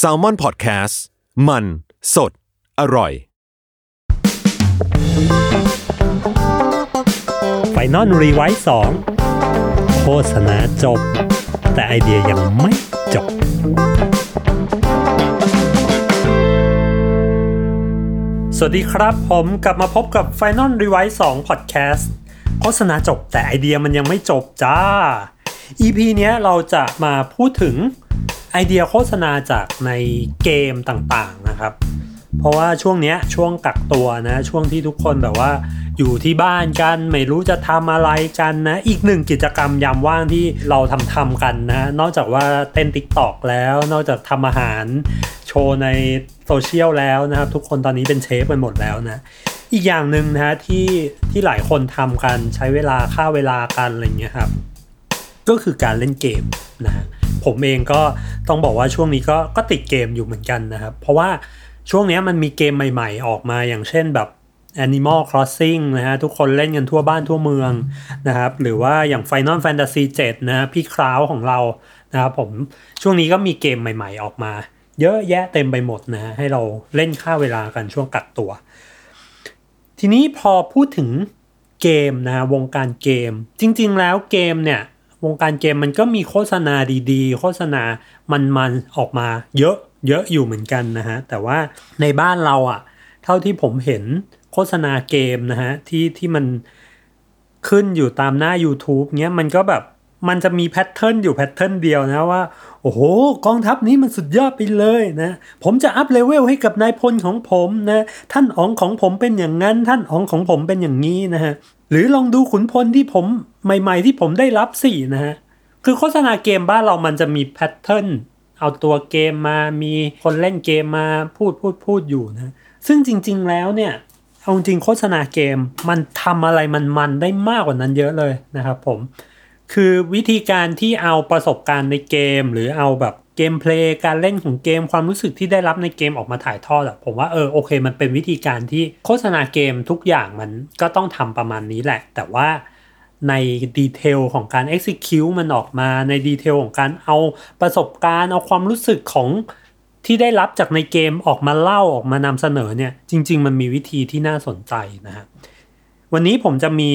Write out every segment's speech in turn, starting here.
SALMON PODCAST มัน สด อร่อย Final Revise สองโฆษณาจบ แต่ไอเดียยังไม่จบ สวัสดีครับ ผมกลับมาพบกับ Final Revise 2 Podcast โฆษณาจบแต่ไอเดียมันยังไม่จบจ้า EP เนี้ยเราจะมาพูดถึง ไอเดียโฆษณาจากในเกมต่างๆนะครับ เพราะว่าช่วงเนี้ยช่วงกักตัวนะช่วงที่ทุกคนแบบว่า อยู่ที่บ้านกันไม่รู้จะทำอะไรกันนะ อีกหนึ่งกิจกรรมยามว่างที่เราทำทำกันนะ นอกจากว่าเต้น TikTok แล้ว นอกจากทำอาหารโชว์ในโซเชียลแล้วนะครับ ทุกคนตอนนี้เป็นเชฟกันหมดแล้วนะอีกอย่างหนึ่งนะที่ที่หลายคนทำกันใช้เวลาค่าเวลากันอะไรเงี้ยครับ ก็คือการเล่นเกมนะฮะผมเองก็ต้องบอกว่าช่วงนี้ก็ก็ติดเกมอยู่เหมือนกันนะครับ เพราะว่าช่วงนี้มันมีเกมใหม่ๆ ออกมาอย่างเช่นแบบ Animal Crossing นะฮะทุกคนเล่นกันทั่วบ้านทั่วเมืองนะครับ หรือว่าอย่าง Final Fantasy 7นะพี่คราวของเรานะครับผมช่วงนี้ก็มีเกมใหม่ๆ ออกมา เยอะแยะเต็มไปหมดนะให้เราเล่นฆ่าเวลากันช่วงกักตัว ทีนี้พอพูดถึงเกมนะวงการเกม จริง ๆ แล้วเกมเนี่ย วงการเกมมันก็มีโฆษณาดีๆ โฆษณามันๆออกมาเยอะเยอะอยู่เหมือนกันนะฮะ แต่ว่าในบ้านเราอะ่ะ เท่าที่ผมเห็นโฆษณาเกมนะฮะ ที่ที่มันขึ้นอยู่ตามหน้า YouTube เนี้ยมันก็แบบมันจะมี pattern อยู่ pattern เดียวนะว่า โอ้โห กองทัพนี้มันสุดยอดไปเลยนะ ผมจะ up level ให้กับนายพลของผมนะ ท่านอ๋องของผมเป็นอย่างนั้น ท่านอ๋องของผมเป็นอย่างนี้นะฮะ หรือลองดูขุนพลที่ผมใหม่ ๆ ที่ผมได้รับสินะฮะ คือโฆษณาเกมบ้านเรามันจะมี pattern เอาตัวเกมมามีคนเล่นเกมมาพูดพูดพูดอยู่นะ ซึ่งจริง ๆ แล้วเนี่ยเอาจริงโฆษณาเกมมันทำอะไรมันมันได้มากกว่านั้นเยอะเลยนะครับผม คือวิธีการที่เอาประสบการณ์ในเกม หรือเอาแบบ เกมเพลย์การเล่นของเกมความรู้สึกที่ได้รับในเกมออกมาถ่ายทอดอะผมว่าเออโอเค มันเป็นวิธีการที่โฆษณาเกมทุกอย่างมันก็ต้องทำประมาณนี้แหละ แต่ว่าในดีเทลของการ execute มันออกมาในดีเทลของการเอาประสบการณ์เอาความรู้สึกของที่ได้รับจากในเกมออกมาเล่าออกมานำเสนอเนี่ยจริง ๆ มันมีวิธีที่น่าสนใจนะฮะวันนี้ผมจะมี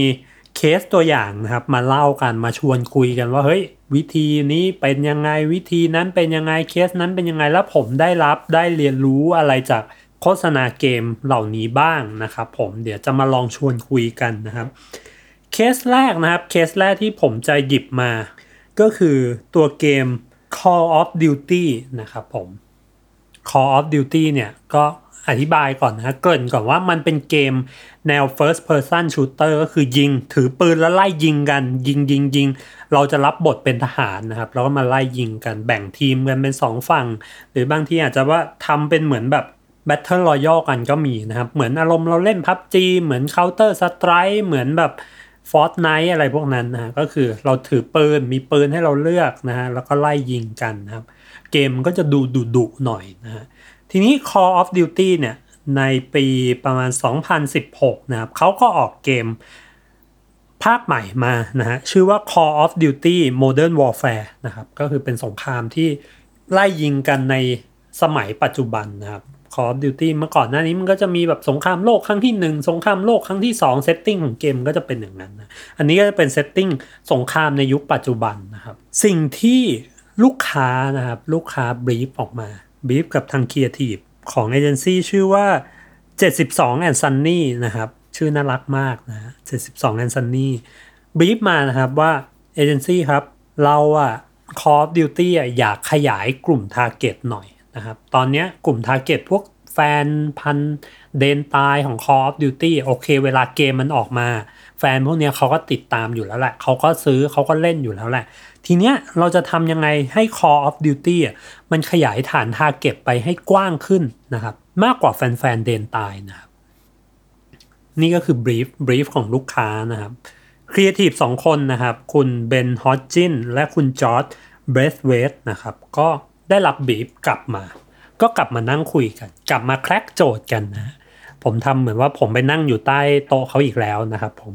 เคสตัวอย่างนะครับ มาเล่ากันมาชวนคุยกันว่าเฮ้ย วิธีนี้เป็นยังไงวิธีนั้นเป็นยังไงเคสนั้นเป็นยังไงแล้วผมได้รับได้เรียนรู้อะไรจากโฆษณาเกมเหล่านี้บ้างนะครับผมเดี๋ยวจะมาลองชวนคุยกันนะครับเคสแรกนะครับเคสแรกที่ผมจะหยิบมา ก็คือตัวเกม Call of Duty นะครับผม Call of Duty เนี่ยก็ อธิบายก่อนนะเกริ่นก่อนว่ามันเป็นเกมแนว first person shooter ก็คือยิง ถือปืนแล้วไล่ยิงกัน ยิงยิงยิงเราจะรับบทเป็นทหารนะครับ แล้วก็มาไล่ยิงกันแบ่งทีมกันเป็นสองฝั่ง หรือบางทีอาจจะว่าทำเป็นเหมือนแบบ Battle Royale กันก็มีนะครับ เหมือนอารมณ์เราเล่น PUBG เหมือน Counter Strike เหมือนแบบ Fortnite อะไรพวกนั้นนะก็คือเราถือปืนมีปืนให้เราเลือกนะฮะแล้วก็ไล่ยิงกันนะครับ เกมก็จะดูดุดุหน่อยนะฮะ ทีนี้ Call of Duty เนี่ยในปีประมาณ 2016 นะครับเขาก็ออกเกมภาคใหม่มานะฮะชื่อว่า Call of Duty Modern Warfare นะครับก็คือเป็นสงครามที่ไล่ยิงกันในสมัยปัจจุบันนะครับ Call of Duty เมื่อก่อนหน้านี้มันก็จะมีแบบสงครามโลกครั้งที่ 1 สงครามโลกครั้งที่2 setting ของเกมก็จะเป็นอย่างนั้นนะอันนี้ก็จะเป็น settingสงครามในยุคปัจจุบันนะครับ สิ่งที่ลูกค้านะครับลูกค้า brief ออกมา brief กับทางครีเอทีฟของเอเจนซี่ชื่อว่า 72 and Sunny นะครับ ชื่อน่ารักมากนะ 72 and Sunny บีฟมานะครับว่าเอเจนซี่ครับ เราอะ Call of Duty อะอยากขยายกลุ่ม Target หน่อยนะครับ ตอนนี้กลุ่ม Target พวกแฟนพันธุ์เดนตายของ Call of Duty โอเค เวลาเกมมันออกมา แฟนพวกนี้เขาก็ติดตามอยู่แล้วแหละ เขาก็ซื้อเขาก็เล่นอยู่แล้วแหละ ทีเนี้ยเราจะทำยังไงให้ Call of Duty อะมันขยายฐาน target ไปให้กว้างขึ้นนะครับ มากกว่าแฟนๆเดนตายนะครับ นี่ก็คือ brief brief ของลูกค้านะครับครีเอทีฟสองคนนะครับ คุณเบนฮอตจินและคุณจอร์จเบรสเวสนะครับ ก็ได้รับ brief กลับมา ก็กลับมานั่งคุยกัน กลับมา crack โจทย์กันนะ ผมทำเหมือนว่าผมไปนั่งอยู่ใต้โต๊ะเขาอีกแล้วนะครับผม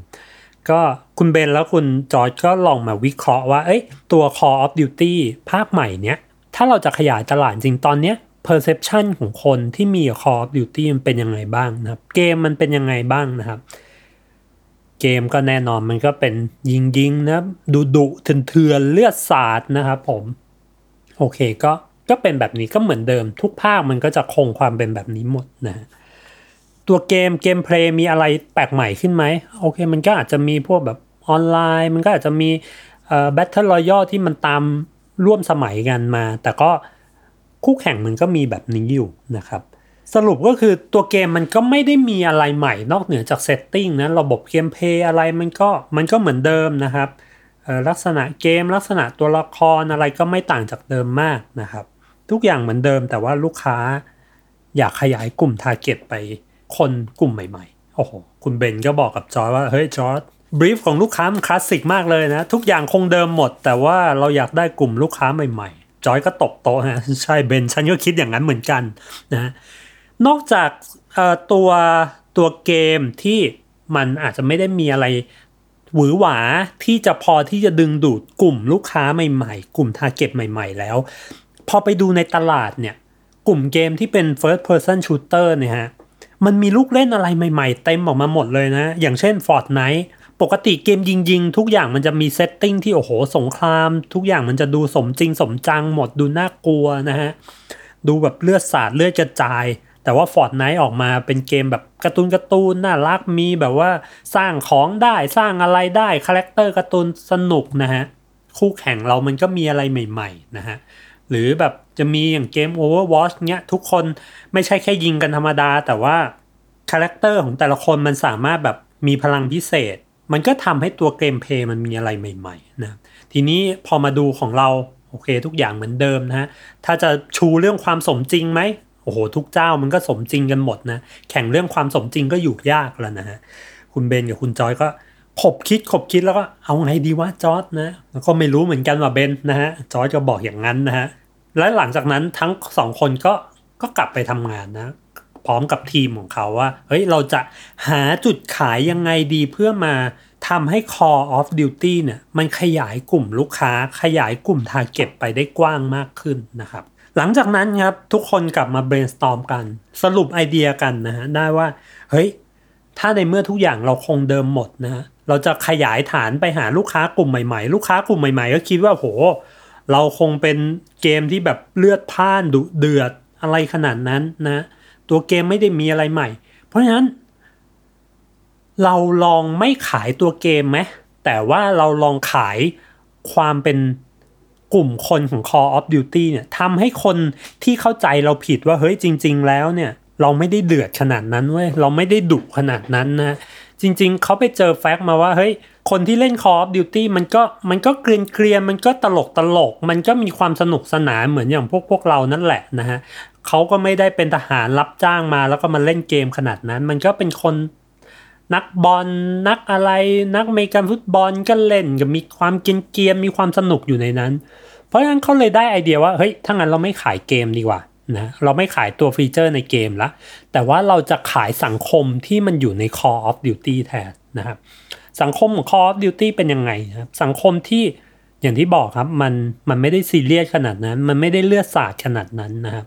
ก็คุณเบนแล้วคุณจอร์จก็ลองมาวิเคราะห์ว่า เอ้ย ตัว Call of Duty ภาคใหม่เนี้ย ถ้าเราจะขยายตลาดจริงตอนเนี้ย perception ของคนที่มี Call of Duty มันเป็นยังไงบ้างนะครับ เกมมันเป็นยังไงบ้างนะครับ เกมก็แน่นอนมันก็เป็นยิงยิงนะ ดุดุเถื่อนเถื่อนเลือดสาดนะครับผม โอเคก็ก็เป็นแบบนี้ก็เหมือนเดิมทุกภาคมันก็จะคงความเป็นแบบนี้หมดนะ ตัวเกม gameplay มีอะไรแปลกใหม่ขึ้นไหมโอเค มันก็อาจจะมีพวกแบบออนไลน์ มันก็อาจจะมี battle royale ที่มันตามร่วมสมัยกันมา แต่ก็คู่แข่งมันก็มีแบบนี้อยู่นะครับ สรุปก็คือตัวเกมมันก็ไม่ได้มีอะไรใหม่ นอกเหนือจาก setting นะระบบ gameplay อะไรมันก็มันก็เหมือนเดิมนะครับลักษณะเกมลักษณะตัวละครอะไรก็ไม่ต่างจากเดิมมากนะครับ ทุกอย่างเหมือนเดิมแต่ว่าลูกค้าอยากขยายกลุ่ม target ไป คนกลุ่มใหม่ๆ โอ้โห คุณเบนก็บอกกับจอร์จว่า เฮ้ยจอร์จ brief ของลูกค้ามันคลาสสิกมากเลยนะ ทุกอย่างคงเดิมหมด แต่ว่าเราอยากได้กลุ่มลูกค้าใหม่ๆ จอร์จก็ตบโต๊ะฮะใช่เบนฉันก็คิดอย่างนั้นเหมือนกันนะนอกจากตัวตัวเกมที่มันอาจจะไม่ได้มีอะไรหวือหวาที่จะพอที่จะดึงดูดกลุ่มลูกค้าใหม่ๆ กลุ่ม target ใหม่ๆ แล้ว พอไปดูในตลาดเนี่ย กลุ่มเกมที่เป็น first person shooter เนี่ยฮะ มันมีลูกเล่นอะไรใหม่ๆ เต็มออกมาหมดเลยนะ อย่างเช่น Fortnite ปกติเกมยิงๆ ทุกอย่างมันจะมี setting ที่โอ้โหสงคราม ทุกอย่างมันจะดูสมจริงสมจังหมดดูน่ากลัวนะฮะ ดูแบบเลือดสาดเลือดกระจาย แต่ว่า Fortnite ออกมาเป็นเกมแบบการ์ตูนการ์ตูนน่ารักมีแบบว่าสร้างของได้สร้างอะไรได้ character การ์ตูนสนุกนะฮะ คู่แข่งเรามันก็มีอะไรใหม่ ๆ นะฮะ หรือแบบจะมีอย่างเกม Overwatch เนี้ยทุกคนไม่ใช่แค่ยิงกันธรรมดา แต่ว่า character ของแต่ละคนมันสามารถแบบมีพลังพิเศษ มันก็ทำให้ตัว gameplay มันมีอะไรใหม่ๆนะทีนี้พอมาดูของเราโอเค ทุกอย่างเหมือนเดิมนะฮะถ้าจะชูเรื่องความสมจริงไหมโอ้โหทุกเจ้ามันก็สมจริงกันหมดนะ แข่งเรื่องความสมจริงก็อยู่ยากแล้วนะฮะคุณเบนกับคุณจอยก็ ขบคิดขบคิดแล้วก็เอาไงดีวะจอร์ดนะแล้วก็ไม่รู้เหมือนกันว่าเบนนะฮะจอร์ดก็บอกอย่างนั้นนะฮะและหลังจากนั้นทั้งสองคนก็ก็กลับไปทำงานนะ พร้อมกับทีมของเขาว่าเฮ้ยเราจะหาจุดขายยังไงดีเพื่อมาทำให้ Call of Duty เนี่ยมันขยายกลุ่มลูกค้าขยายกลุ่ม Target ไปได้กว้างมากขึ้นนะครับ หลังจากนั้นครับทุกคนกลับมา brainstorm กัน สรุปไอเดียกันนะฮะได้ว่าเฮ้ยถ้าในเมื่อทุกอย่างเราคงเดิมหมดนะฮะ เราจะขยายฐานไปหาลูกค้ากลุ่มใหม่ๆ ลูกค้ากลุ่มใหม่ ๆ ก็คิดว่าโห เราคงเป็นเกมที่แบบเลือดพ่านดุเดือดอะไรขนาดนั้นนะ ตัวเกมไม่ได้มีอะไรใหม่ เพราะฉะนั้น เราลองไม่ขายตัวเกมไหมแต่ว่าเราลองขายความเป็นกลุ่มคนของ Call of Duty เนี่ยทำให้คนที่เข้าใจเราผิดว่าเฮ้ยจริง ๆ แล้วเนี่ย เราไม่ได้เดือดขนาดนั้นเว้ยเราไม่ได้ดุขนาดนั้นนะ จริง ๆ เขาไปเจอแฟกต์มาว่าเฮ้ยคนที่เล่น Call of Duty มันก็มันก็เกรียนเกรียนมันก็ตลกตลก มันก็มีความสนุกสนานเหมือนอย่างพวกพวกเรานั่นแหละนะฮะเขาก็ไม่ได้เป็นทหารรับจ้างมาแล้วก็มาเล่นเกมขนาดนั้น มันก็เป็นคนนักบอลนักอะไรนักเมกันฟุตบอลก็เล่นก็มีความเกรียนๆมีความสนุกอยู่ในนั้น เพราะฉะนั้นเขาเลยได้ไอเดียว่าเฮ้ยถ้างั้นเราไม่ขายเกมดีกว่า นะเราไม่ขายตัวฟีเจอร์ในเกมละ แต่ว่าเราจะขายสังคมที่มันอยู่ใน Call of Duty แทนนะครับ สังคมของ Call of Duty เป็นยังไงครับ สังคมที่อย่างที่บอกครับมันมันไม่ได้ซีเรียสขนาดนั้น มันไม่ได้เลือดสาดขนาดนั้นนะครับ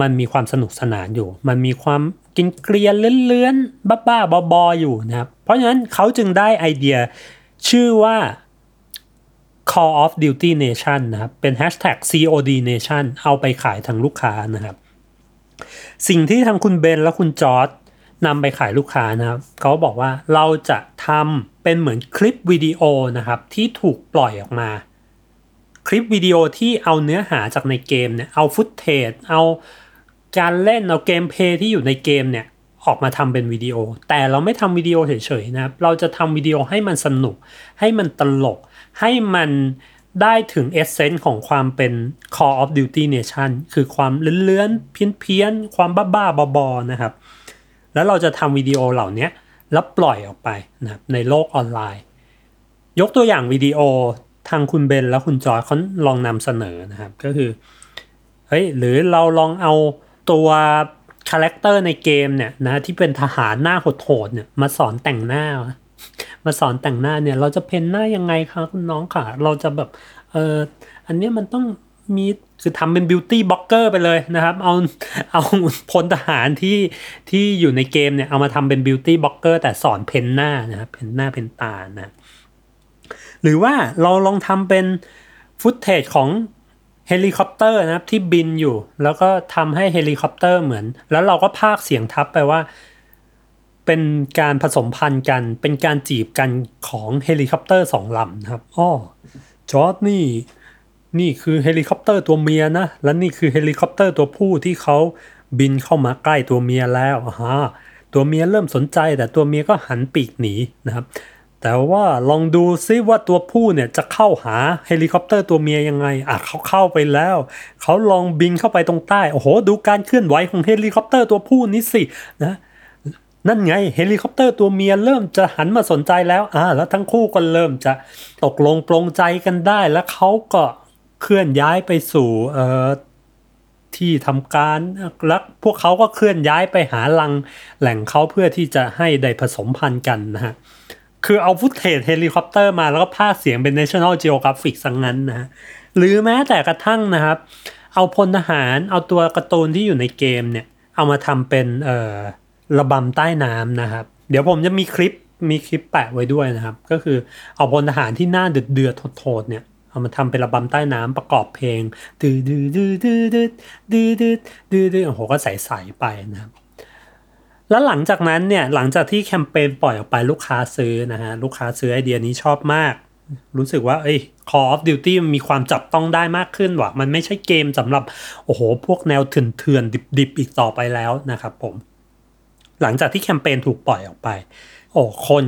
มันมีความสนุกสนานอยู่ มันมีความกินเกลียนเลื้อนๆบ้าๆบอๆอยู่นะครับ เพราะฉะนั้นเขาจึงได้ไอเดียชื่อว่า Call of Duty Nation นะครับ เป็น hashtag COD Nation เอาไปขายทางลูกค้านะครับ สิ่งที่ทางคุณเบนและคุณจอร์ดนำไปขายลูกค้านะครับเขาบอกว่าเราจะทำเป็นเหมือนคลิปวิดีโอนะครับ ที่ถูกปล่อยออกมา คลิปวิดีโอที่เอาเนื้อหาจากในเกมเนี่ยเอา footage เอาการเล่นเอา gameplay ที่อยู่ในเกมเนี่ยออกมาทำเป็นวิดีโอ แต่เราไม่ทำวิดีโอเฉยๆนะครับ เราจะทำวิดีโอให้มันสนุก ให้มันตลก ให้มันได้ถึง essence ของความเป็น Call of Duty Nation คือความเรื้อนๆ เพี้ยนๆ ความบ้าๆ บอๆ นะครับ แล้วเราจะทำวิดีโอเหล่านี้แล้วปล่อยออกไปนะครับในโลกออนไลน์ ยกตัวอย่างวิดีโอทางคุณเบนและคุณจอร์จเขาลองนำเสนอนะครับ ก็คือ เฮ้ย หรือเราลองเอาตัว character ในเกมเนี่ยนะที่เป็นทหารหน้าโหดๆเนี่ยมาสอนแต่งหน้า มาสอนแต่งหน้าเนี่ย เราจะ paint หน้ายังไงคะคุณน้องค่ะ เราจะแบบเอออันเนี้ยมันต้องมีคือทำเป็น beauty blogger ไปเลยนะครับ เอาเอาพลทหารที่ที่อยู่ในเกมเนี่ย เอามาทำเป็น beauty blogger แต่สอน paint หน้านะครับ paint หน้า paint ตานะหรือว่าเราลองทำเป็น footage ของเฮลิคอปเตอร์นะครับที่บินอยู่ แล้วก็ทำให้เฮลิคอปเตอร์เหมือน แล้วเราก็พากย์เสียงทับไปว่า เป็นการผสมพันธุ์กัน เป็นการจีบกันของเฮลิคอปเตอร์สองลำนะครับอ้อจอร์ดนี่นี่คือเฮลิคอปเตอร์ตัวเมียนะ และนี่คือเฮลิคอปเตอร์ตัวผู้ที่เขาบินเข้ามาใกล้ตัวเมียแล้วฮะตัวเมียเริ่มสนใจแต่ตัวเมียก็หันปีกหนีนะครับ แต่ว่าลองดูซิว่าตัวผู้เนี่ยจะเข้าหาเฮลิคอปเตอร์ตัวเมียยังไงอะเขาเข้าไปแล้ว เขาลองบินเข้าไปตรงใต้ โอ้โห ดูการเคลื่อนไหวของเฮลิคอปเตอร์ตัวผู้นี้สินะ นั่นไงเฮลิคอปเตอร์ตัวเมียเริ่มจะหันมาสนใจแล้วอ่าแล้วทั้งคู่ก็เริ่มจะตกลงปรงใจกันได้ แล้วเขาก็เคลื่อนย้ายไปสู่เอ่อที่ทำการแล้วพวกเขาก็เคลื่อนย้ายไปหารังแหล่งเขาเพื่อที่จะให้ได้ผสมพันธุ์กันนะฮะคือเอา footage เฮลิคอปเตอร์มาแล้วก็พากย์เสียงเป็น National Geographic อย่างนั้นนะฮะหรือแม้แต่กระทั่งนะครับ เอาพลทหารเอาตัวการ์ตูนที่อยู่ในเกมเนี่ย เอามาทำเป็นเอ่อ ระบำใต้น้ำนะครับ เดี๋ยวผมจะมีคลิปมีคลิปแปะไว้ด้วยนะครับ ก็คือเอาพลทหารที่หน้าเดือดเดือดโทดๆเนี่ยเอามาทำเป็นระบำใต้น้ำประกอบเพลงดื้อดื้อดื้อดื้อดื้อดื้อดื้อดื้อดื้อโอ้โหก็ใสๆไปนะครับ แล้วหลังจากนั้นเนี่ยหลังจากที่แคมเปญปล่อยออกไปลูกค้าซื้อนะฮะลูกค้าซื้อไอเดียนี้ชอบมาก รู้สึกว่าเอ้ย Call of Duty มันมีความจับต้องได้มากขึ้นว่ะ มันไม่ใช่เกมสำหรับ โอ้โห พวกแนวเถื่อนๆดิบๆ อีกต่อไปแล้วนะครับผม หลังจากที่แคมเปญถูกปล่อยออกไป โอ้คน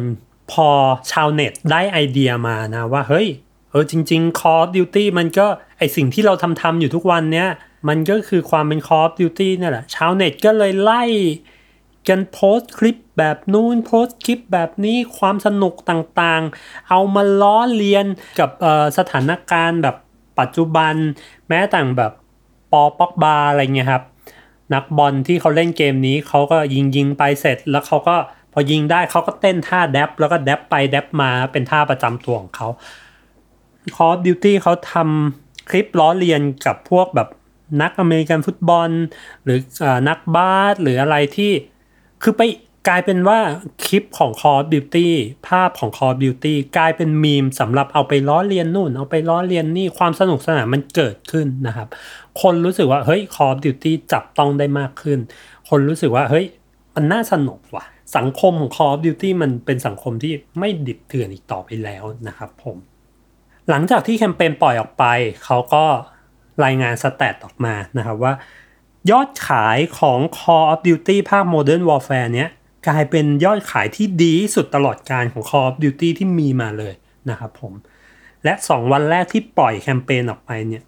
พอชาวเน็ตได้ไอเดียมานะว่าเฮ้ยเออจริง ๆ Call of Duty มันก็ไอสิ่งที่เราทำทำอยู่ทุกวันเนี้ยมันก็คือความเป็น Call of Duty นี่แหละ ชาวเน็ตก็เลยไล่กันโพสต์คลิปแบบนู้นโพสต์คลิปแบบนี้ความสนุกต่างๆ เอามาล้อเลียนกับสถานการณ์แบบปัจจุบัน แม้แต่แบบปอล ป็อกบาอะไรเงี้ยครับ นักบอลที่เขาเล่นเกมนี้เขาก็ยิงยิงไปเสร็จ แล้วเขาก็พอยิงได้เขาก็เต้นท่า dab แล้วก็ dab ไป dab มาเป็นท่าประจำตัวของเขา Call of Duty เขาทำคลิปล้อเลียนกับพวกแบบนักอเมริกันฟุตบอล หรือนักบาสหรืออะไรที่คือไป กลายเป็นว่าคลิปของ Call of Duty ภาพของ Call of Duty กลายเป็นมีมสำหรับเอาไปล้อเลียนนู่น เอาไปล้อเลียนนี่ความสนุกสนานมันเกิดขึ้นนะครับ คนรู้สึกว่าเฮ้ย Call of Duty จับต้องได้มากขึ้น คนรู้สึกว่าเฮ้ยมันน่าสนุกว่ะ สังคมของ Call of Duty มันเป็นสังคมที่ไม่ดิบเถื่อนอีกต่อไปแล้วนะครับผม หลังจากที่แคมเปญปล่อยออกไป เขาก็รายงานสแตทออกมานะครับว่า ยอดขายของ Call of Duty ภาค Modern Warfare เนี้ย กลายเป็นยอดขายที่ดีสุดตลอดการของ Call of Duty ที่มีมาเลยนะครับผม และ 2 วันแรกที่ปล่อยแคมเปญออกไปเนี่ย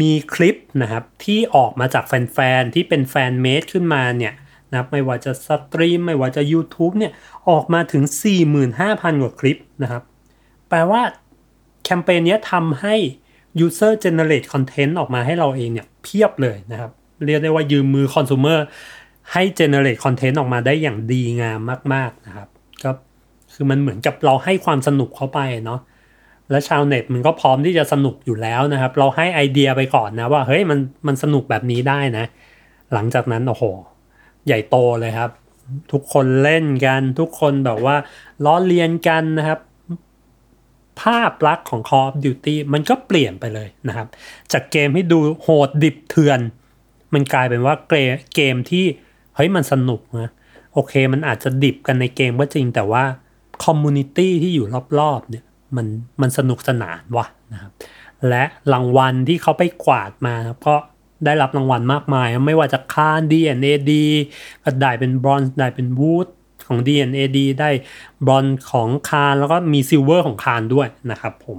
มีคลิปนะครับที่ออกมาจากแฟนๆ ที่เป็นแฟนเมดขึ้นมาเนี่ยนะไม่ว่าจะสตรีมไม่ว่าจะ YouTube เนี่ยออกมาถึง 45,000 กว่าคลิปนะครับ แปลว่าแคมเปญนี้ทำให้ user generate content ออกมาให้เราเองเนี่ยเพียบเลยนะครับ เรียกได้ว่ายืมมือ consumer ให้ generate content ออกมาได้อย่างดีงามมาก ๆนะครับ ก็คือมันเหมือนกับเราให้ความสนุกเข้าไปเนาะและชาวเน็ตมันก็พร้อมที่จะสนุกอยู่แล้วนะครับ เราให้ไอเดียไปก่อนนะว่าเฮ้ยมันมันสนุกแบบนี้ได้นะ หลังจากนั้นโอ้โห ใหญ่โตเลยครับ ทุกคนเล่นกันทุกคนแบบว่าล้อเลียนกันนะครับ ภาพลักษณ์ของ Call of Duty มันก็เปลี่ยนไปเลยนะครับ จากเกมที่ดูโหดดิบเถื่อน มันกลายเป็นว่าเกมที่ เฮ้ยมันสนุกนะโอเคมันอาจจะดิบกันในเกมก็จริงแต่ว่า community ที่อยู่รอบๆเนี่ยมันมันสนุกสนานว่ะนะครับและรางวัลที่เขาไปกวาดมาก็ได้รับรางวัลมากมาย ไม่ว่าจะคาน D&AD ก็ได้เป็นบรอนซ์ได้เป็น wood ของ D&AD ได้บรอนซ์ของ Cannes แล้วก็มี silver ของ Cannes ด้วยนะครับผม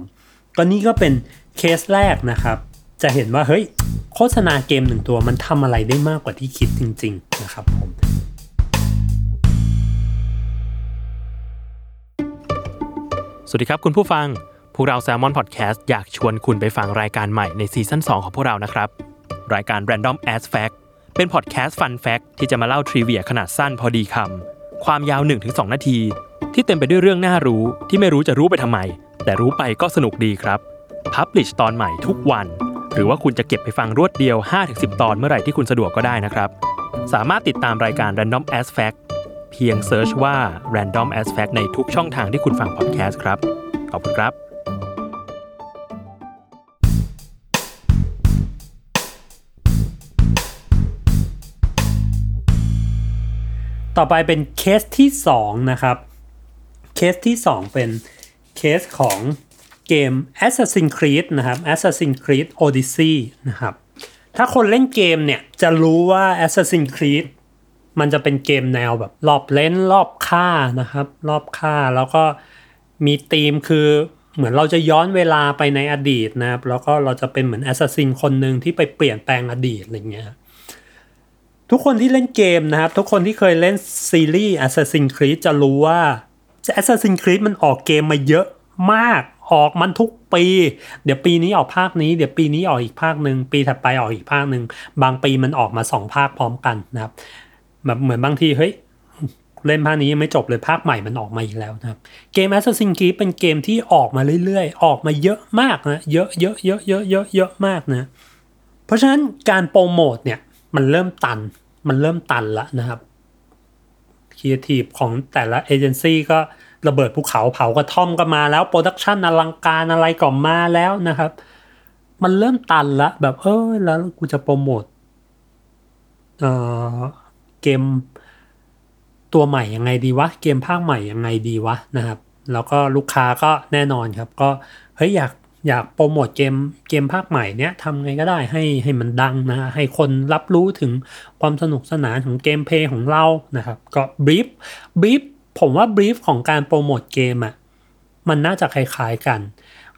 ก็นี่ก็เป็นเคสแรกนะครับ จะเห็นว่าเฮ้ยโฆษณาเกมหนึ่งตัวมันทำอะไรได้มากกว่าที่คิดจริง ๆ นะครับผมสวัสดีครับคุณผู้ฟัง พวกเรา Salmon Podcast อยากชวนคุณไปฟังรายการใหม่ในซีซั่น2 ของพวกเรานะครับ รายการ Random As Fact เป็นพอดแคสต์ Fun Fact ที่จะมาเล่าทริเวียขนาดสั้นพอดีคำ ความยาว 1-2 นาที ที่เต็มไปด้วยเรื่องน่ารู้ที่ไม่รู้จะรู้ไปทำไม แต่รู้ไปก็สนุกดีครับ Publish ตอนใหม่ทุกวัน หรือว่าคุณจะเก็บไปฟังรวดเดียว 5-10 ตอนเมื่อไหร่ที่คุณสะดวกก็ได้นะครับ สามารถติดตามรายการ Random As Fact เพียงเซิร์ชว่า Random As Fact ในทุกช่องทางที่คุณฟังพอดแคสต์ครับ ขอบคุณครับต่อไปเป็นเคสที่สองนะครับ เคสที่สองเป็นเคสของ เกม Assassin's Creed นะครับ Assassin's Creed Odyssey นะครับถ้าคนเล่นเกมเนี่ยจะรู้ว่า Assassin's Creed มันจะเป็นเกมแนวแบบลอบเร้นลอบฆ่านะครับลอบฆ่าแล้วก็มีธีมคือเหมือนเราจะย้อนเวลาไปในอดีตนะครับ แล้วก็เราจะเป็นเหมือน assassin คนหนึ่งที่ไปเปลี่ยนแปลงอดีตอะไรเงี้ยทุกคนที่เล่นเกมนะครับ ทุกคนที่เคยเล่นซีรีส์ Assassin's Creed จะรู้ว่า Assassin's Creed มันออกเกมมาเยอะมาก ออกมันทุกปี เดี๋ยวปีนี้ออกภาคนี้ เดี๋ยวปีนี้ออกอีกภาคหนึ่งปีถัดไปออกอีกภาคหนึ่งบางปีมันออกมาสองภาคพร้อมกันนะครับแบบเหมือนบางทีเฮ้ยเล่นภาคนี้ยังไม่จบเลยภาคใหม่มันออกมาอีกแล้วนะครับเกม Assassin's Creed เป็นเกมที่ออกมาเรื่อยๆ ออกมาเยอะมากนะเยอะเยอะเยอะเยอะเยอะเยอะมากนะเพราะฉะนั้นการโปรโมทเนี่ยมันเริ่มตันมันเริ่มตันละนะครับครีเอทีฟของแต่ละเอเจนซี่ก็ ระเบิดภูเขาเผากระท่อมก็มาแล้ว production อลังการอะไรก็มาแล้วนะครับ มันเริ่มตันละ แบบเออแล้วกูจะโปรโมทเออเกมตัวใหม่ยังไงดีวะ เกมภาคใหม่ยังไงดีวะนะครับ แล้วก็ลูกค้าก็แน่นอนครับ ก็เฮ้ยอยากอยากโปรโมทเกมเกมภาคใหม่เนี้ยทำไงก็ได้ให้ให้มันดังนะให้คนรับรู้ถึงความสนุกสนานของ gameplay ของเรานะครับ ก็บีฟบีฟ ผมว่า brief ของการโปรโมทเกมอะ่ะมันน่าจะคล้ายๆกัน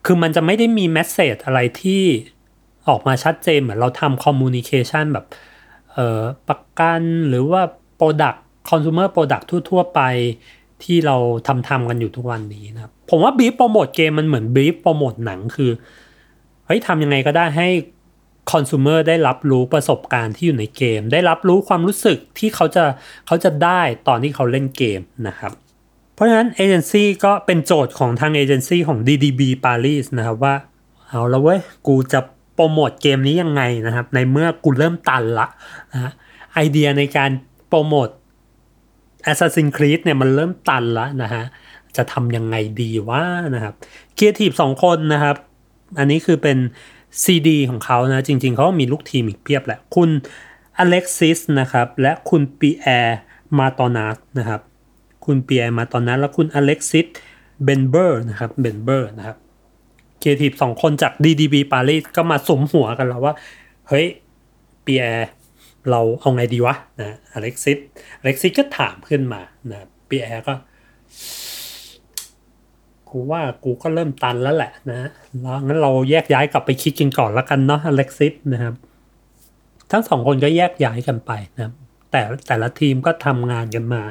คือมันจะไม่ได้มี message อะไรที่ออกมาชัดเจนเหมือนเราทำ communication แบบเอ่อประกันหรือว่า Product Consumer Product ทั่ว ๆ ไปที่เราทำทำกันอยู่ทุกวันนี้นะครับ ผมว่าบีฟโปรโมทเกมมันเหมือนบีฟโปรโมทหนังคือเฮ้ยทำยังไงก็ได้ให้ คอน sumer ได้รับรู้ประสบการณ์ที่อยู่ในเกม ได้รับรู้ความรู้สึกที่เขาจะเขาจะได้ตอนที่เขาเล่นเกมนะครับ เพราะฉะนั้นเอเจนซี่ก็เป็นโจทย์ของทางเอเจนซี่ของ DDB Paris นะครับว่า เอาล้วเว้ย กูจะโปรโมทเกมนี้ยังไงนะครับ ในเมื่อกูเริ่มตันละนะไอเดียในการโปรโมท Assassin's Creed เนี่ยมันเริ่มตันแล้วนะฮะจะทำยังไงดีวะนะครับครีเอทีฟสองคนนะครับ อันนี้คือเป็น CD ของเขานะ จริง ๆ เขามีลูกทีมอีกเพียบแหละ คุณ Alexis นะครับ และคุณ Pierre Mathonat นะครับ คุณ Pierre Mathonat และคุณ Alexis Benbehe นะครับ Benbehe นะครับครีเอทีฟสองคนจาก DDB Paris ก็มาสุมหัวกันแล้วว่า เฮ้ยปีแอร์เราเอาไงดีวะนะอเล็กซิสอเล็กซิสก็ถามขึ้นมานะปีแอร์ก็ กูว่ากูก็เริ่มตันแล้วแหละนะแล้วงั้นเราแยกย้ายกลับไปคิดกันก่อนแล้วกันเนาะอเล็กซิสนะครับ ทั้งสองคนก็แยกย้ายกันไปนะแต่แต่ละทีมก็ทำงานกันมา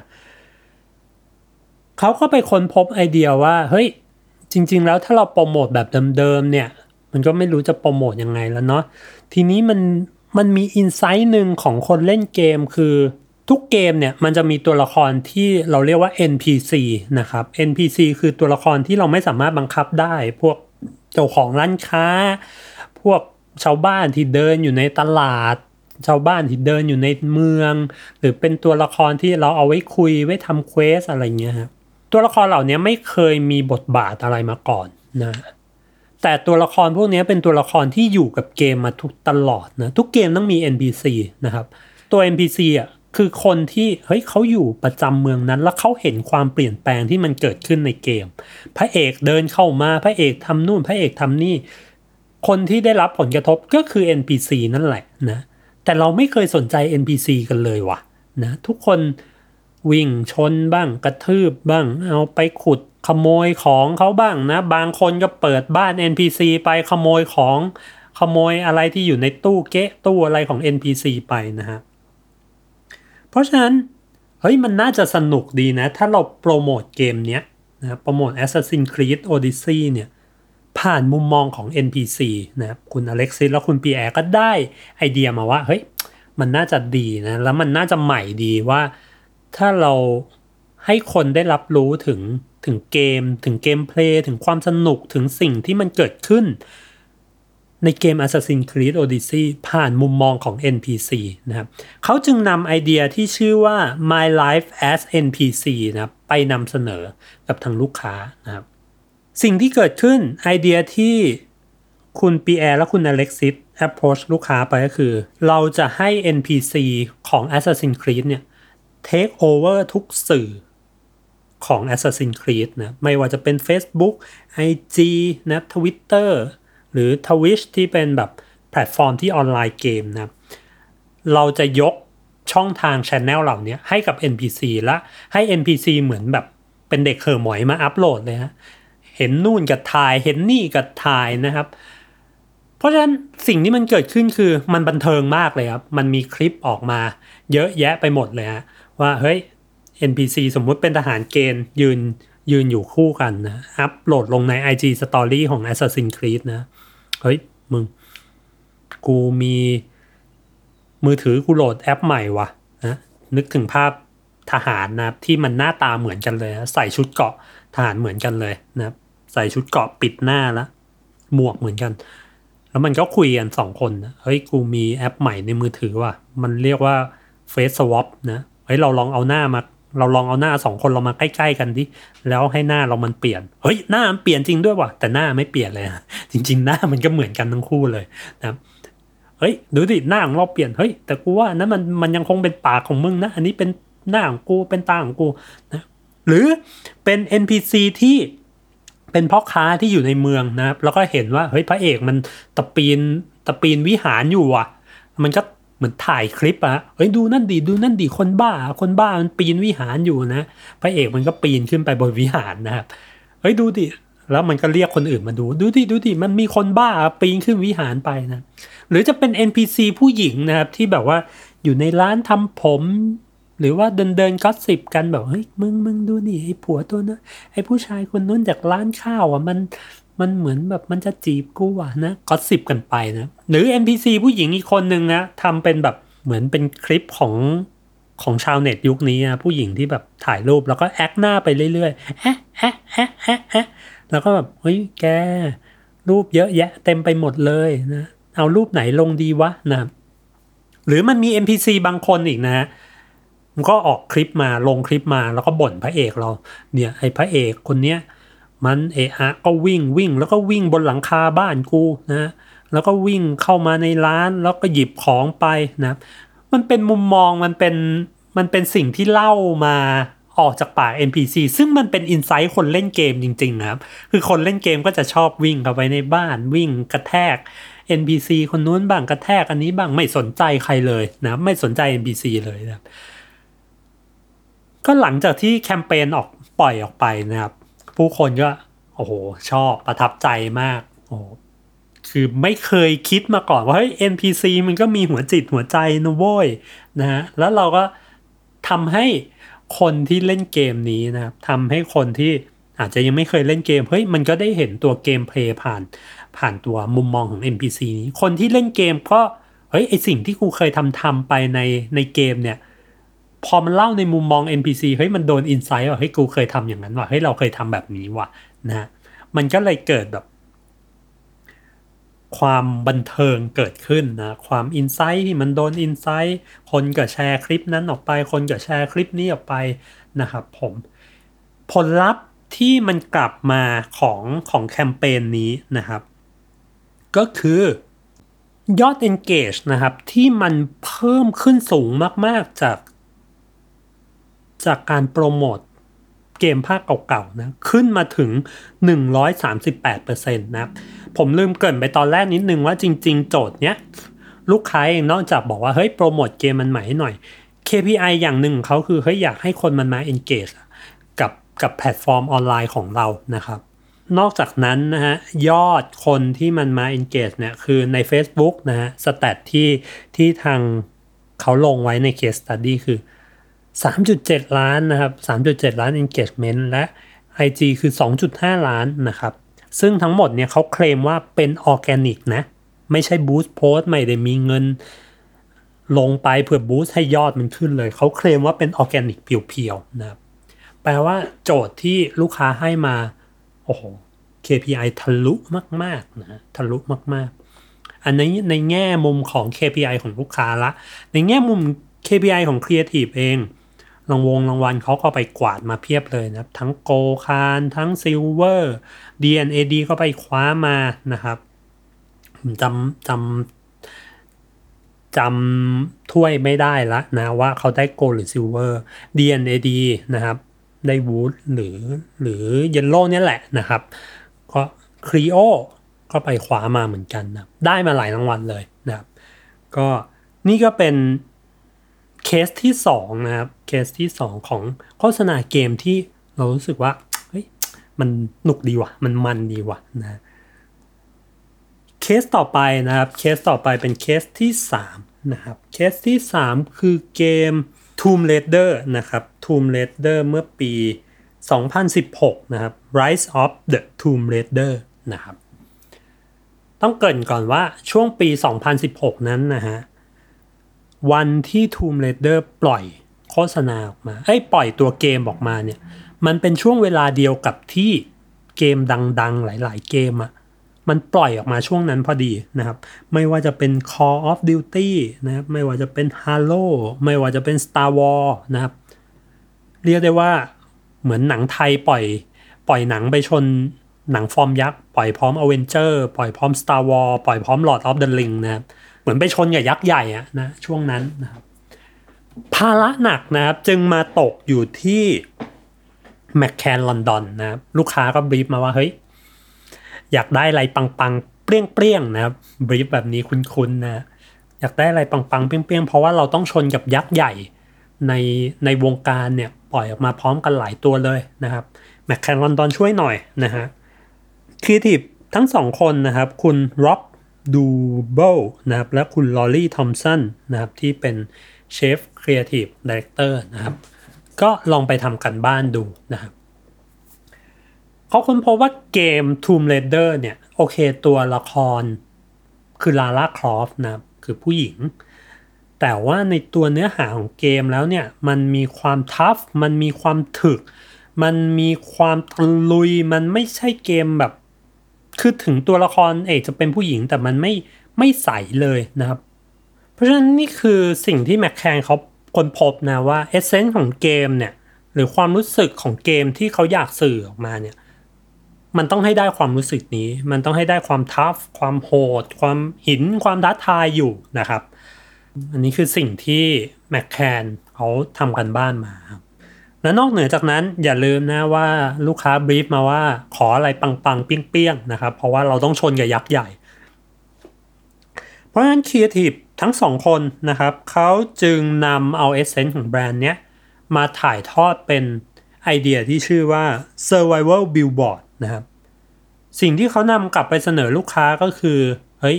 เขาก็ไปค้นพบไอเดียว่าเฮ้ยจริง ๆ แล้วถ้าเราโปรโมทแบบเดิมๆเนี่ย มันก็ไม่รู้จะโปรโมทยังไงแล้วเนาะทีนี้มันมันมีอินไซต์หนึ่งของคนเล่นเกมคือ ทุกเกมเนี่ยมันจะมีตัวละครที่เราเรียกว่า NPC นะครับ NPC คือตัวละครที่เราไม่สามารถบังคับได้ พวกเจ้าของร้านค้า พวกชาวบ้านที่เดินอยู่ในตลาด ชาวบ้านที่เดินอยู่ในเมือง หรือเป็นตัวละครที่เราเอาไว้คุยไว้ทำเควสอะไรเงี้ยครับตัวละครเหล่านี้ไม่เคยมีบทบาทอะไรมาก่อนนะแต่ตัวละครพวกนี้เป็นตัวละครที่อยู่กับเกมมาทุกตลอดนะทุกเกมต้องมี NPC นะครับตัว NPC อะ คือคนที่เฮ้ยเขาอยู่ประจำเมืองนั้น แล้วเขาเห็นความเปลี่ยนแปลงที่มันเกิดขึ้นในเกม พระเอกเดินเข้ามาพระเอกทำนู่น พระเอกทำนี่ คนที่ได้รับผลกระทบก็คือ NPC นั่นแหละนะแต่เราไม่เคยสนใจ NPC กันเลยว่ะนะทุกคนวิ่งชนบ้างกระทืบบ้าง เอาไปขุดขโมยของเขาบ้างนะ บางคนก็เปิดบ้าน NPC ไปขโมยของขโมยอะไรที่อยู่ในตู้เก๊ะตู้อะไรของ NPC ไปนะฮะ เพราะฉะนั้นเฮ้ยมันน่าจะสนุกดีนะ ถ้าเราโปรโมทเกมเนี้ยนะโปรโมท Assassin's Creed Odyssey เนี่ยผ่านมุมมองของ NPC นะครับคุณอเล็กซิสและคุณปีแอร์ก็ได้ไอเดียมาว่าเฮ้ยมันน่าจะดีนะแล้วมันน่าจะใหม่ดีว่า ถ้าเราให้คนได้รับรู้ถึงถึงเกม ถึงเกมเพลย์ถึงความสนุกถึงสิ่งที่มันเกิดขึ้น ในเกม Assassin's Creed Odyssey ผ่านมุมมองของ NPC นะครับเขาจึงนำไอเดียที่ชื่อว่า My Life as NPC นะครับไปนำเสนอกับทางลูกค้านะครับสิ่งที่เกิดขึ้นไอเดียที่คุณปีแอร์และคุณอเล็กซิส approach ลูกค้าไปก็คือ เราจะให้ NPC ของ Assassin's Creed เนี่ย take over ทุกสื่อของ Assassin's Creed นะ ไม่ว่าจะเป็น Facebook IG นะ Twitter หรือ Twitch ที่เป็นแบบแพลตฟอร์มที่ออนไลน์เกมนะเราจะยกช่องทาง Channel เหล่านี้ให้กับ NPC และให้ NPC เหมือนแบบเป็นเด็กเขอหมอยมาอัปโหลดเลยฮะเห็นนู่นกับถ่ายเห็นนี่กับถ่ายนะครับ เพราะฉะนั้นสิ่งที่มันเกิดขึ้นคือมันบันเทิงมากเลยครับ มันมีคลิปออกมาเยอะแยะไปหมดเลยฮะว่าเฮ้ย NPC สมมุติเป็นทหารเกณฑ์ยืนยืนอยู่คู่กันนะอัพโหลดลงใน IG Story ของ Assassin's Creed นะ เฮ้ยมึง กูมีมือถือกูโหลดแอปใหม่วะนะนึกถึงภาพทหารนะที่มันหน้าตาเหมือนกันเลยนะใส่ชุดเกาะทหารเหมือนกันเลยนะใส่ชุดเกาะปิดหน้าแล้วหมวกเหมือนกัน แล้วมันก็คุยกันสองคนนะเฮ้ยกูมีแอปใหม่ในมือถือว่ะมันเรียกว่า Face Swap นะเฮ้ยเราลองเอาหน้ามา เราลองเอาหน้าสองคนเรามาใกล้ๆกันดิแล้วให้หน้าเรามันเปลี่ยนเฮ้ยหน้ามันเปลี่ยนจริงด้วยว่ะแต่หน้าไม่เปลี่ยนเลยจริง ๆ หน้ามันก็เหมือนกันทั้งคู่เลยนะเฮ้ยดูดิหน้าของเราเปลี่ยนเฮ้ยแต่กูว่านั้นมันมันยังคงเป็นปากของมึงนะ อันนี้เป็นหน้าของกูเป็นตาของกูนะหรือเป็น NPC ที่เป็นพ่อค้าที่อยู่ในเมืองนะครับแล้วก็เห็นว่าเฮ้ยพระเอกมันตะปีนตะปีนวิหารอยู่ว่ะ มันก็ เหมือนถ่ายคลิปอะเฮ้ยดูนั่นดิดูนั่นดิคนบ้า คนบ้ามันปีนวิหารอยู่นะพระเอกมันก็ปีนขึ้นไปบนวิหารนะครับเฮ้ยดูดิแล้วมันก็เรียกคนอื่นมาดูดูดิดูดิมันมีคนบ้าปีนขึ้นวิหารไปนะ หรือจะเป็น NPC ผู้หญิงนะครับที่แบบว่าอยู่ในร้านทำผม หรือว่าเดินเดินก็สิบกันแบบเฮ้ยมึงมึงดูนี่ไอ้ผัวตัวนั้นไอ้ผู้ชายคนนู้นจากร้านข้าวอะมัน มันเหมือนแบบมันจะจีบกูอะนะก็สิบกันไปนะ หรือ NPC ผู้หญิงอีกคนนึงนะทำเป็นแบบเหมือนเป็นคลิปของของชาวเน็ตยุคนี้นะผู้หญิงที่แบบถ่ายรูปแล้วก็แอคหน้าไปเรื่อยๆแอะแอะแอะแอะแอะแล้วก็แบบเฮ้ยแก รูปเยอะแยะ เต็มไปหมดเลยนะ เอารูปไหนลงดีวะนะหรือมันมี NPC บางคนอีกนะมันก็ออกคลิปมาลงคลิปมาแล้วก็บ่นพระเอกเรา เนี่ยไอ้พระเอกคนเนี้ย มันเอะอะก็วิ่งวิ่งแล้วก็วิ่งบนหลังคาบ้านกูนะแล้วก็วิ่งเข้ามาในร้านแล้วก็หยิบของไปนะมันเป็นมุมมองมันเป็นมันเป็นสิ่งที่เล่ามาออกจากป่า NPC ซึ่งมันเป็นอินไซต์คนเล่นเกมจริงๆครับ คือคนเล่นเกมก็จะชอบวิ่งเข้าไปในบ้านวิ่งกระแทก NPC คนนู้นบ้างกระแทกอันนี้บ้างไม่สนใจใครเลยนะไม่สนใจ NPC เลยนะครับก็หลังจากที่แคมเปญออกปล่อยออกไปนะครับ ผู้คนก็โอ้โห ชอบประทับใจมาก โอ้คือไม่เคยคิดมาก่อนว่าเฮ้ย NPC มันก็มีหัวจิตหัวใจนะโว้ยนะฮะแล้วเราก็ทำให้คนที่เล่นเกมนี้นะครับทำให้คนที่อาจจะยังไม่เคยเล่นเกม เฮ้ย มันก็ได้เห็นตัว gameplay ผ่าน ผ่านตัวมุมมองของ NPC นี้ คนที่เล่นเกมก็ เฮ้ย ไอ้สิ่งที่กูเคยทำทำไปในในเกมเนี่ย พอมันเล่าในมุมมอง NPC เฮ้ยมันโดน insight ว่าเฮ้ยกูเคยทำอย่างนั้นว่ะเฮ้ยเราเคยทำแบบนี้ว่ะนะมันก็เลยเกิดแบบ ความบันเทิงเกิดขึ้นนะความ insight ที่มันโดน insightคนก็แชร์คลิปนั้นออกไป คนก็แชร์คลิปนี้ออกไปนะครับผมผลลัพธ์ที่มันกลับมาของของแคมเปญนี้นะครับ ก็คือยอด engage นะครับ ที่มันเพิ่มขึ้นสูงมาก ๆ จาก จากการโปรโมทเกมภาคเก่าๆนะขึ้นมาถึง 138%นะครับผมลืมเกินไปตอนแรกนิดนึงว่าจริง ๆ โจทย์เนี้ยลูกค้าเองนอกจากบอกว่าเฮ้ยโปรโมทเกมมันใหม่ให้หน่อย KPI อย่างหนึ่งของเขาคือเฮ้ยอยากให้คนมันมา engage กับกับแพลตฟอร์มออนไลน์ของเรานะครับ นอกจากนั้นนะฮะยอดคนที่มันมา engage เนี่ยคือใน Facebook นะฮะสแตทที่ที่ทางเขาลงไว้ใน case study คือ 3.7 ล้านนะครับ 3.7 ล้าน engagement และ IG คือ 2.5 ล้านนะครับ ซึ่งทั้งหมดเนี่ยเขาเคลมว่าเป็นออร์แกนิกนะ ไม่ใช่บูสต์โพสต์ไม่ได้มีเงินลงไปเพื่อบูสต์ให้ยอดมันขึ้นเลย เขาเคลมว่าเป็นออร์แกนิกเพียวๆนะครับ แปลว่าโจทย์ที่ลูกค้าให้มา โอ้โห KPI ทะลุมากๆนะทะลุมากอันนี้ในแง่มุมของ KPI ของลูกค้าละ ในแง่มุม KPI ของ Creative เอง รางวงรางวัลเขาก็ไปกวาดมาเพียบเลยนะครับ ทั้งโกCannes ทั้ง silver D&AD ก็ไปคว้ามานะครับจำจำจำถ้วยไม่ได้ละนะว่าเขาได้ gold หรือ silver D&AD นะครับได้ wood หรือหรือ yellow เนี่ยแหละนะครับ ก็ Clio ก็ไปคว้ามาเหมือนกันนะได้มาหลายรางวัลเลยนะครับ ก็นี่ก็เป็น เคสที่สองนะครับเคสที่สองของโฆษณาเกมที่เรารู้สึกว่าเฮ้ยมันหนุกดีว่ะ มันมันดีว่ะนะเคสต่อไปนะครับเคสต่อไปเป็นเคสที่3นะครับเคสที่ 3 คือเกม Tomb Raider นะครับ Tomb Raider เมื่อปี 2016 นะครับ Rise of the Tomb Raider นะครับ ต้องเกริ่นก่อนว่าช่วงปี 2016 นั้นนะฮะ วันที่ Tomb Raider ปล่อยโฆษณาออกมาเอ้ปล่อยตัวเกมออกมาเนี่ย มันเป็นช่วงเวลาเดียวกับที่เกมดังๆ หลายๆ เกมอะมันปล่อยออกมาช่วงนั้นพอดีนะครับ ไม่ว่าจะเป็น Call of Duty นะครับไม่ว่าจะเป็น Halo ไม่ว่าจะเป็น Star Wars นะครับ เรียกได้ว่าเหมือนหนังไทยปล่อย ปล่อยหนังไปชนหนังฟอร์มยักษ์ ปล่อยพร้อม a v e n g e r ปล่อยพร้อม Star Wars ปล่อยพร้อม Lord of the Ring นะครับ เหมือนไปชนกับยักษ์ใหญ่อะนะช่วงนั้นนะครับภาระหนักนะครับจึงมาตกอยู่ที่แมคแคนลอนดอนนะครับลูกค้าก็บรีฟมาว่าเฮ้ยอยากได้อะไรปังๆเปรี้ยงๆนะครับบรีฟแบบนี้คุ้นๆนะอยากได้อะไรปังๆเปรี้ยงๆเพราะว่าเราต้องชนกับยักษ์ใหญ่ในในวงการเนี่ยปล่อยออกมาพร้อมกันหลายตัวเลยนะครับMcCann London ช่วยหน่อยนะฮะครีเอทีฟทั้งสองคนนะครับ คุณ Rob Doubal นะครับและคุณ Lolly Thomson นะครับที่เป็น chief creative director นะครับก็ลองไปทำการบ้านดูนะครับเขาค้นพบว่าเกม Tomb Raider เนี่ยโอเคตัวละครคือ Lara Croft นะครับคือผู้หญิง แต่ว่าในตัวเนื้อหาของเกมแล้วเนี่ยมันมีความ tough มันมีความถึก มันมีความตะลุยมันไม่ใช่เกมแบบ คือถึงตัวละครเอกจะเป็นผู้หญิงแต่มันไม่ไม่ใสเลยนะครับ เพราะฉะนั้นนี่คือสิ่งที่แมคแคนเขาค้นพบนะว่าเอเซนส์ของเกมเนี่ยหรือความรู้สึกของเกมที่เขาอยากสื่อออกมาเนี่ยมันต้องให้ได้ความรู้สึกนี้ มันต้องให้ได้ความทัฟความโหด ความหิน ความท้าทายอยู่นะครับ อันนี้คือสิ่งที่McCann เขาทำการบ้านมาครับ และนอกเหนือจากนั้นอย่าลืมนะว่าลูกค้า brief มาว่าขออะไรปังๆ เปรี้ยงๆนะครับ เพราะว่าเราต้องชนกับยักษ์ใหญ่ เพราะฉะนั้นครีเอทีฟทั้งสองคนนะครับเขาจึงนำเอา essence ของแบรนด์เนี้ยมาถ่ายทอดเป็นไอเดียที่ชื่อว่า survival billboard นะครับ สิ่งที่เขานำกลับไปเสนอลูกค้าก็คือ เฮ้ย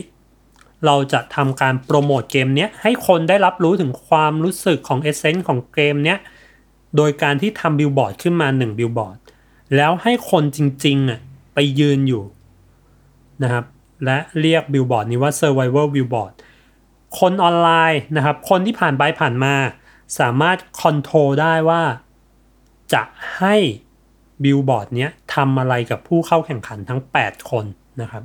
เราจะทำการโปรโมทเกมเนี้ยให้คนได้รับรู้ถึงความรู้สึกของ essence ของเกมเนี้ย โดยการที่ทำบิลบอร์ดขึ้นมาหนึ่งบิลบอร์ดแล้วให้คนจริงๆอะไปยืนอยู่นะครับและเรียกบิลบอร์ดนี้ว่า survival billboard คนออนไลน์นะครับ คนที่ผ่านไปผ่านมา สามารถ control ได้ว่า จะให้บิลบอร์ดเนี้ยทำอะไรกับผู้เข้าแข่งขันทั้ง 8 คนนะครับ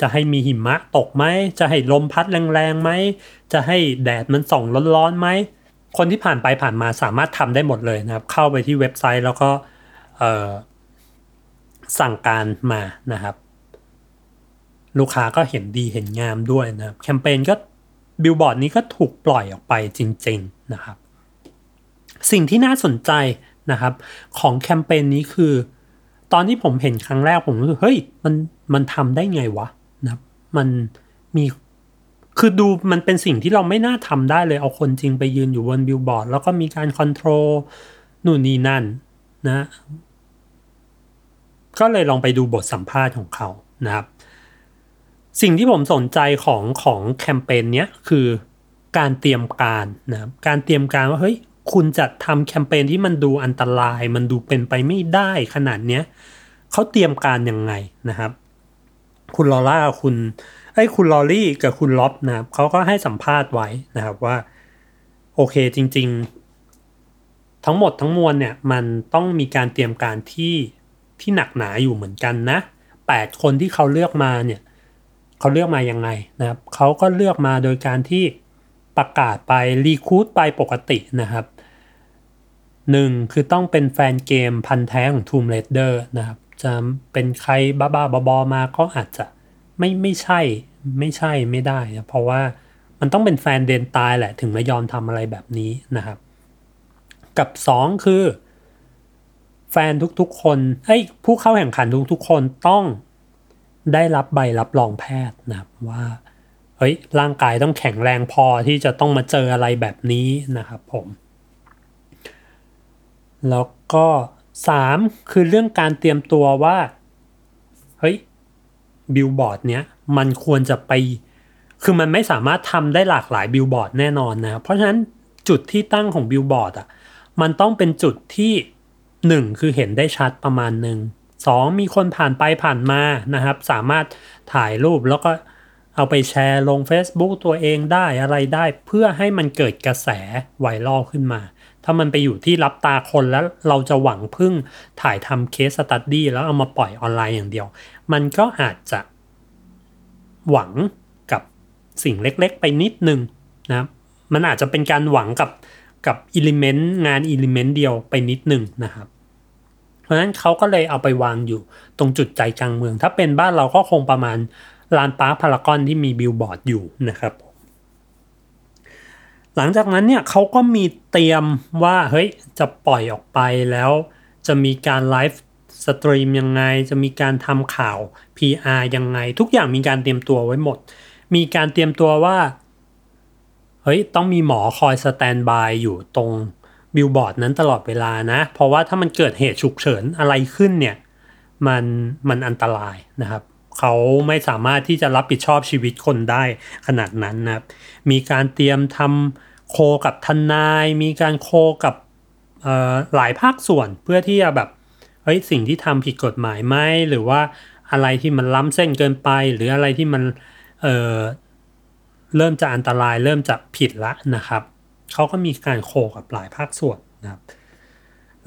จะให้มีหิมะตกไหม จะให้ลมพัดแรงๆไหม จะให้แดดมันส่องร้อนๆไหม คนที่ผ่านไปผ่านมาสามารถทำได้หมดเลยนะครับ เข้าไปที่เว็บไซต์แล้วก็สั่งการมานะครับ ลูกค้าก็เห็นดีเห็นงามด้วยนะครับ แคมเปญก็บิลบอร์ดนี้ก็ถูกปล่อยออกไปจริง ๆนะครับ สิ่งที่น่าสนใจนะครับ ของแคมเปญนี้คือ ตอนที่ผมเห็นครั้งแรกผมรู้สึกเฮ้ยมันมันทำได้ไงวะนะครับมันมี คือดูมันเป็นสิ่งที่เราไม่น่าทำได้เลย เอาคนจริงไปยืนอยู่บนบิลบอร์ด แล้วก็มีการ control นู่นนี่นั่นนะ ก็เลยลองไปดูบทสัมภาษณ์ของเขานะครับ สิ่งที่ผมสนใจของของแคมเปญเนี้ยคือการเตรียมการนะครับการเตรียมการว่าเฮ้ยคุณจะทำแคมเปญที่มันดูอันตราย มันดูเป็นไปไม่ได้ขนาดเนี้ยเขาเตรียมการยังไงนะครับ คุณลอร่าคุณ ไอ้คุณลอรี่กับคุณล็อบนะครับเขาก็ให้สัมภาษณ์ไว้นะครับว่า โอเคจริง ๆ ทั้งหมดทั้งมวลเนี่ยมันต้องมีการเตรียมการที่ที่หนักหนาอยู่เหมือนกันนะแปดคนที่เขาเลือกมาเนี่ยเขาเลือกมายังไงนะครับเขาก็เลือกมาโดยการที่ประกาศไปรีคูดไปปกตินะครับหนึ่งคือต้องเป็นแฟนเกมพันแท้ของ Tomb Raider นะครับจะเป็นใครบ้าๆบอๆมาก็อาจจะไม่ไม่ใช่ ไม่ใช่ไม่ได้นะเพราะว่ามันต้องเป็นแฟนเดนตายแหละถึงไม่ยอมทำอะไรแบบนี้นะครับ กับ 2 คือ แฟนทุกๆ คนเอ้ผู้เข้าแข่งขันทุกๆ คนต้องได้รับใบรับรองแพทย์นะครับว่าเฮ้ยร่างกายต้องแข็งแรงพอที่จะต้องมาเจออะไรแบบนี้นะครับผม แล้วก็สามคือเรื่องการเตรียมตัวว่า เฮ้ย บิลบอร์ดเนี้ยมันควรจะไป คือมันไม่สามารถทำได้หลากหลายบิลบอร์ดแน่นอนนะ เพราะฉะนั้นจุดที่ตั้งของบิลบอร์ดอะมันต้องเป็นจุดที่หนึ่งคือเห็นได้ชัดประมาณหนึ่งสองมีคนผ่านไปผ่านมานะครับ สามารถถ่ายรูปแล้วก็เอาไปแชร์ลง Facebook ตัวเองได้อะไรได้ เพื่อให้มันเกิดกระแสไวรัลขึ้นมา ถ้ามันไปอยู่ที่ลับตาคนแล้วเราจะหวังพึ่งถ่ายทำ case study แล้วเอามาปล่อยออนไลน์อย่างเดียว มันก็อาจจะหวังกับสิ่งเล็กๆ ไปนิดนึงนะมันอาจจะเป็นการหวังกับกับ element งาน element เดียวไปนิดนึงนะครับ เพราะฉะนั้นเขาก็เลยเอาไปวางอยู่ตรงจุดใจกลางเมือง ถ้าเป็นบ้านเราก็คงประมาณลานพาร์คพารากอนที่มีบิลบอร์ดอยู่นะครับ หลังจากนั้นเนี่ยเขาก็มีเตรียมว่าเฮ้ยจะปล่อยออกไปแล้ว จะมีการ live stream ยังไง จะมีการทำข่าว PR ยังไง ทุกอย่างมีการเตรียมตัวไว้หมด มีการเตรียมตัวว่า เฮ้ย ต้องมีหมอคอย standby อยู่ตรงบิลบอร์ดนั้นตลอดเวลานะ เพราะว่าถ้ามันเกิดเหตุฉุกเฉินอะไรขึ้นเนี่ย มันมันอันตรายนะครับเขาไม่สามารถที่จะรับผิดชอบชีวิตคนได้ขนาดนั้นนะครับ มีการเตรียมทำ โคกับทนาย มีการโคกับหลายภาคส่วนเพื่อที่จะแบบเฮ้ยสิ่งที่ทำผิดกฎหมายไหมหรือว่าอะไรที่มันล้ำเส้นเกินไป หรืออะไรที่มันเเริ่มจะอันตราย เริ่มจะผิดละนะครับเขาก็มีการ co กับหลายภาคส่วนนะครับ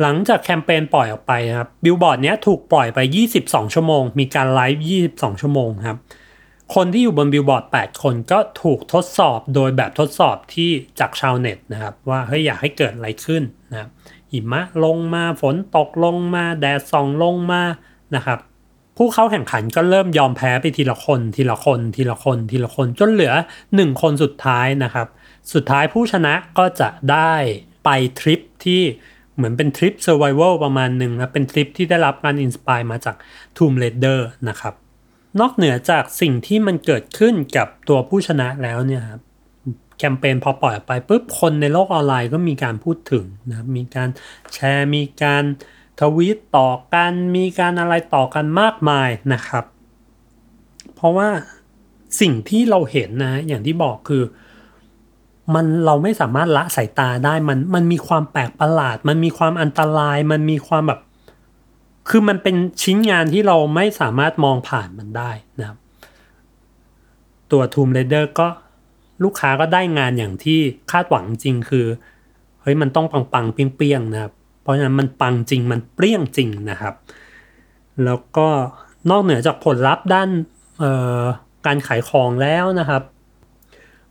หลังจากแคมเปญปล่อยออกไปครับบิลบอร์ดเนี้ยถูกปล่อยไป 22 ชั่วโมง มีการไลฟ์ 22 ชั่วโมงครับ คนที่อยู่บนบิลบอร์ด8 คนก็ถูกทดสอบโดยแบบทดสอบที่จากชาวเน็ตนะครับ ว่าเฮ้ยอยากให้เกิดอะไรขึ้นนะครับหิมะลงมาฝนตกลงมา แดดส่องลงมานะครับ ผู้เข้าแข่งขันก็เริ่มยอมแพ้ไปทีละคนทีละคนทีละคนทีละคนจนเหลือ 1 คนสุดท้ายนะครับ สุดท้ายผู้ชนะก็จะได้ไปทริปที่เหมือนเป็นทริป survival ประมาณหนึ่งนะเป็นทริปที่ได้รับการ inspire มาจาก Tomb Raider นะครับ นอกเหนือจากสิ่งที่มันเกิดขึ้นกับตัวผู้ชนะแล้วเนี่ยครับแคมเปญพอปล่อยไปปุ๊บคนในโลกออนไลน์ก็มีการพูดถึงนะมีการแชร์มีการทวีตต่อกันมีการอะไรต่อกันมากมายนะครับ เพราะว่าสิ่งที่เราเห็นนะอย่างที่บอกคือ มันเราไม่สามารถละสายตาได้มันมันมีความแปลกประหลาด มันมีความอันตราย มันมีความแบบ คือมันเป็นชิ้นงานที่เราไม่สามารถมองผ่านมันได้นะครับ ตัว Tomb Raider ก็ลูกค้าก็ได้งานอย่างที่คาดหวังจริงคือเฮ้ยมันต้องปังปังเปรี้ยงๆนะครับ เพราะฉะนั้นมันปังจริงมันเปรี้ยงจริงนะครับ แล้วก็นอกเหนือจากผลลัพธ์ด้านการขายของแล้วนะครับ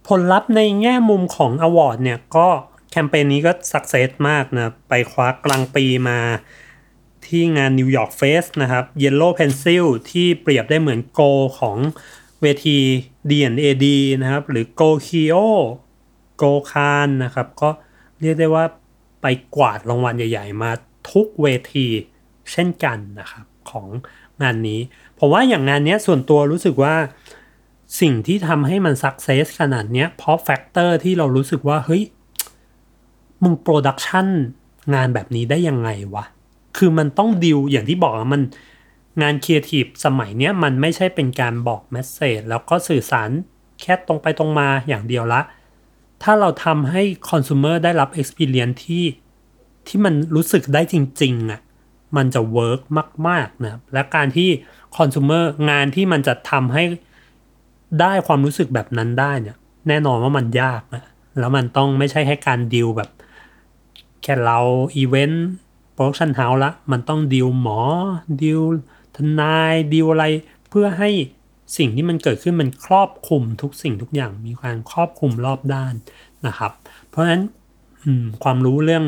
ผลลัพธ์ในแง่มุมของ award เนี่ยก็แคมเปญนี้ก็ success มากนะไปคว้า Grand Prix มา ที่งาน New York Fest นะครับ Yellow Pencil ที่เปรียบได้เหมือนโกของเวที D&AD นะครับ หรือ Go Kio Go Can นนะครับ ก็เรียกได้ว่าไปกวาดรางวัลใหญ่ๆ มาทุกเวทีเช่นกันนะครับ ของงานนี้ ผมว่าอย่างงานนี้ส่วนตัวรู้สึกว่าสิ่งที่ทำให้มัน success ขนาดเนี้ยเพราะ factor ที่เรารู้สึกว่า เฮ้ย มึง production งานแบบนี้ได้ยังไงวะ คือมันต้องดิวอย่างที่บอกมันงานครีเอทีฟสมัยเนี้ยมันไม่ใช่เป็นการบอก message แล้วก็สื่อสารแค่ตรงไปตรงมาอย่างเดียวละ ถ้าเราทำให้ consumer ได้รับ experience ที่ที่มันรู้สึกได้จริงๆอะ่ะมันจะ work มากๆนะและการที่ consumer งานที่มันจะทำให้ได้ความรู้สึกแบบนั้นได้เนี่ย แน่นอนว่ามันยากนะแล้วมันต้องไม่ใช่ให้การดิวแบบ แค่เราอีเวนต์ production house ละมันต้องดิวหมอดิวทนายดิวอะไร เพื่อให้สิ่งที่มันเกิดขึ้นมันครอบคลุมทุกสิ่งทุกอย่างมีการครอบคลุมรอบด้านนะครับ เพราะฉะนั้นความรู้เรื่อง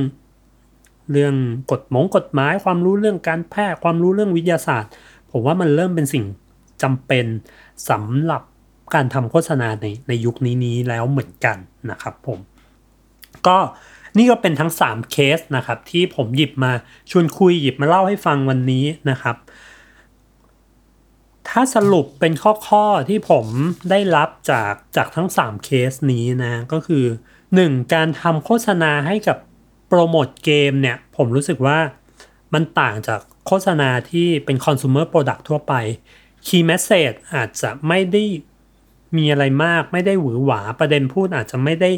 เรื่องกฎหมงกฎหมาย ความรู้เรื่องการแพทย์ความรู้เรื่องวิทยาศาสตร์ ผมว่ามันเริ่มเป็นสิ่งจำเป็นสำหรับการทำโฆษณาในในยุคนี้นี้แล้วเหมือนกันนะครับผม ก็ นี่ก็เป็นทั้ง 3 เคสนะครับที่ผมหยิบมาชวนคุยหยิบมาเล่าให้ฟังวันนี้นะครับ ถ้าสรุปเป็นข้อๆที่ผมได้รับจากจากทั้ง 3 เคสนี้นะก็คือ 1. การทำโฆษณาให้กับโปรโมทเกมเนี่ยผมรู้สึกว่ามันต่างจากโฆษณาที่เป็น consumer product ทั่วไป key message อาจจะไม่ได้ มีอะไรมากไม่ได้หวือหวาประเด็นพูดอาจจะไม่ได้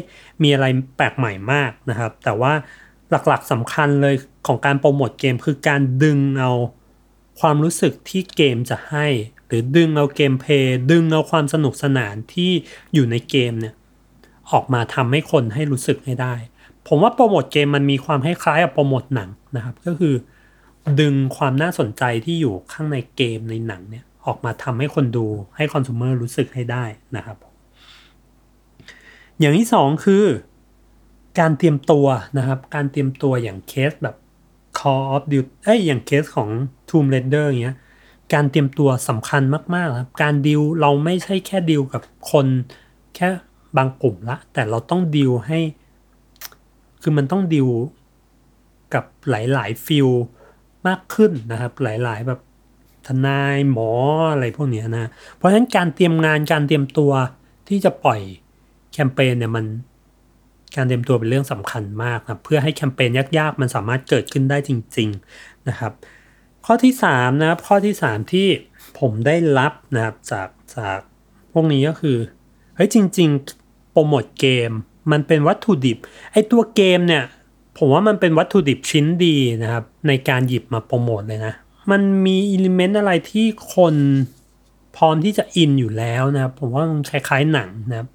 มีอะไรแปลกใหม่มากนะครับ แต่ว่าหลักๆสำคัญเลยของการโปรโมทเกมคือการดึงเอาความรู้สึกที่เกมจะให้ หรือดึงเอาเกมเพย์ดึงเอาความสนุกสนานที่อยู่ในเกมเนี่ยออกมาทำให้คนให้รู้สึกให้ได้ ผมว่าโปรโมทเกมมันมีความคล้ายๆกับโปรโมทหนังนะครับ ก็คือ ดึงความน่าสนใจที่อยู่ข้างในเกมในหนังเนี่ย ออกมาทำให้คนดูให้คอน sumer รู้สึกให้ได้นะครับ อย่างที่สองคือการเตรียมตัวนะครับ การเตรียมตัวอย่างเคสแบบ Call of Duty เอ้ยอย่างเคสของ Tomb Raider อย่างเงี้ยการเตรียมตัวสำคัญมากๆครับการดิวเราไม่ใช่แค่ดิวกับคนแค่บางกลุ่มละ แต่เราต้องดิวให้ คือมันต้องดิวกับหลายๆฟิลมากขึ้นนะครับ หลายๆแบบ ทนายหมออะไรพวกนี้นะ เพราะฉะนั้นการเตรียมงานการเตรียมตัวที่จะปล่อยแคมเปญเนี่ยมันการเตรียมตัวเป็นเรื่องสำคัญมากนะเพื่อให้แคมเปญยากๆ มันสามารถเกิดขึ้นได้จริง ๆนะครับ ข้อที่3นะครับข้อที่ 3 ที่ผมได้รับนะครับจากจากพวกนี้ก็คือเฮ้ยจริง ๆ โปรโมทเกม มันเป็นวัตถุดิบไอตัวเกมเนี่ย ผมว่ามันเป็นวัตถุดิบชิ้นดีนะครับ ในการหยิบมาโปรโมทเลยนะ มันมีอิเลเมนต์อะไรที่คนพร้อมที่จะอินอยู่แล้วนะครับ ผมว่ามันคล้ายๆหนังนะครับ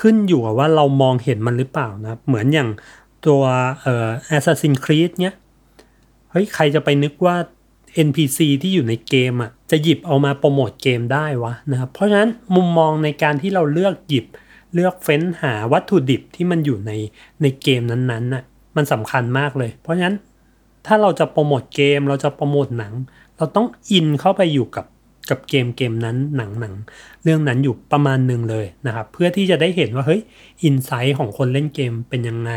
ขึ้นอยู่กับว่าเรามองเห็นมันหรือเปล่านะครับ เหมือนอย่างตัวเอ่อ Assassin's Creed เนี้ยเฮ้ยใครจะไปนึกว่า NPC ที่อยู่ในเกมอะจะหยิบเอามาโปรโมทเกมได้วะนะครับ เพราะฉะนั้นมุมมองในการที่เราเลือกหยิบเลือกเฟ้นหาวัตถุดิบที่มันอยู่ในในเกมนั้นๆน่ะมันสำคัญมากเลย เพราะฉะนั้น ถ้าเราจะโปรโมทเกม เราจะโปรโมทหนัง เราต้องอินเข้าไปอยู่กับกับเกมเกมนั้นหนังหนังเรื่องนั้นอยู่ประมาณหนึ่งเลยนะครับ เพื่อที่จะได้เห็นว่าเฮ้ยอินไซต์ของคนเล่นเกมเป็นยังไง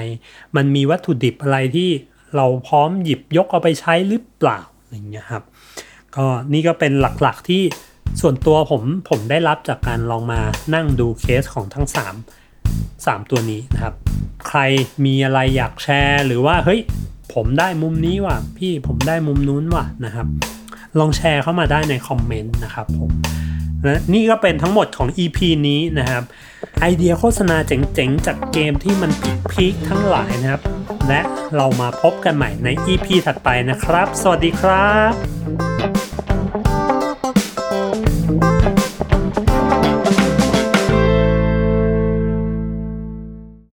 มันมีวัตถุดิบอะไรที่เราพร้อมหยิบยกเอาไปใช้หรือเปล่าอย่างเงี้ยครับก็นี่ก็เป็นหลักๆที่ส่วนตัวผมผมได้รับจากการลองมานั่งดูเคสของทั้ง 3 3 ตัวนี้นะครับ ใครมีอะไรอยากแชร์ หรือว่าเฮ้ย ผมได้มุมนี้ว่ะ พี่ผมได้มุมนู้นว่ะนะครับ ลองแชร์เข้ามาได้ในคอมเมนต์นะครับผมนะนี่ก็เป็นทั้งหมดของ EP นี้นะครับ ไอเดียโฆษณาเจ๋งๆ จากเกมที่มันพีคๆทั้งหลายนะครับ และเรามาพบกันใหม่ใน EP ถัดไปนะครับ สวัสดีครับ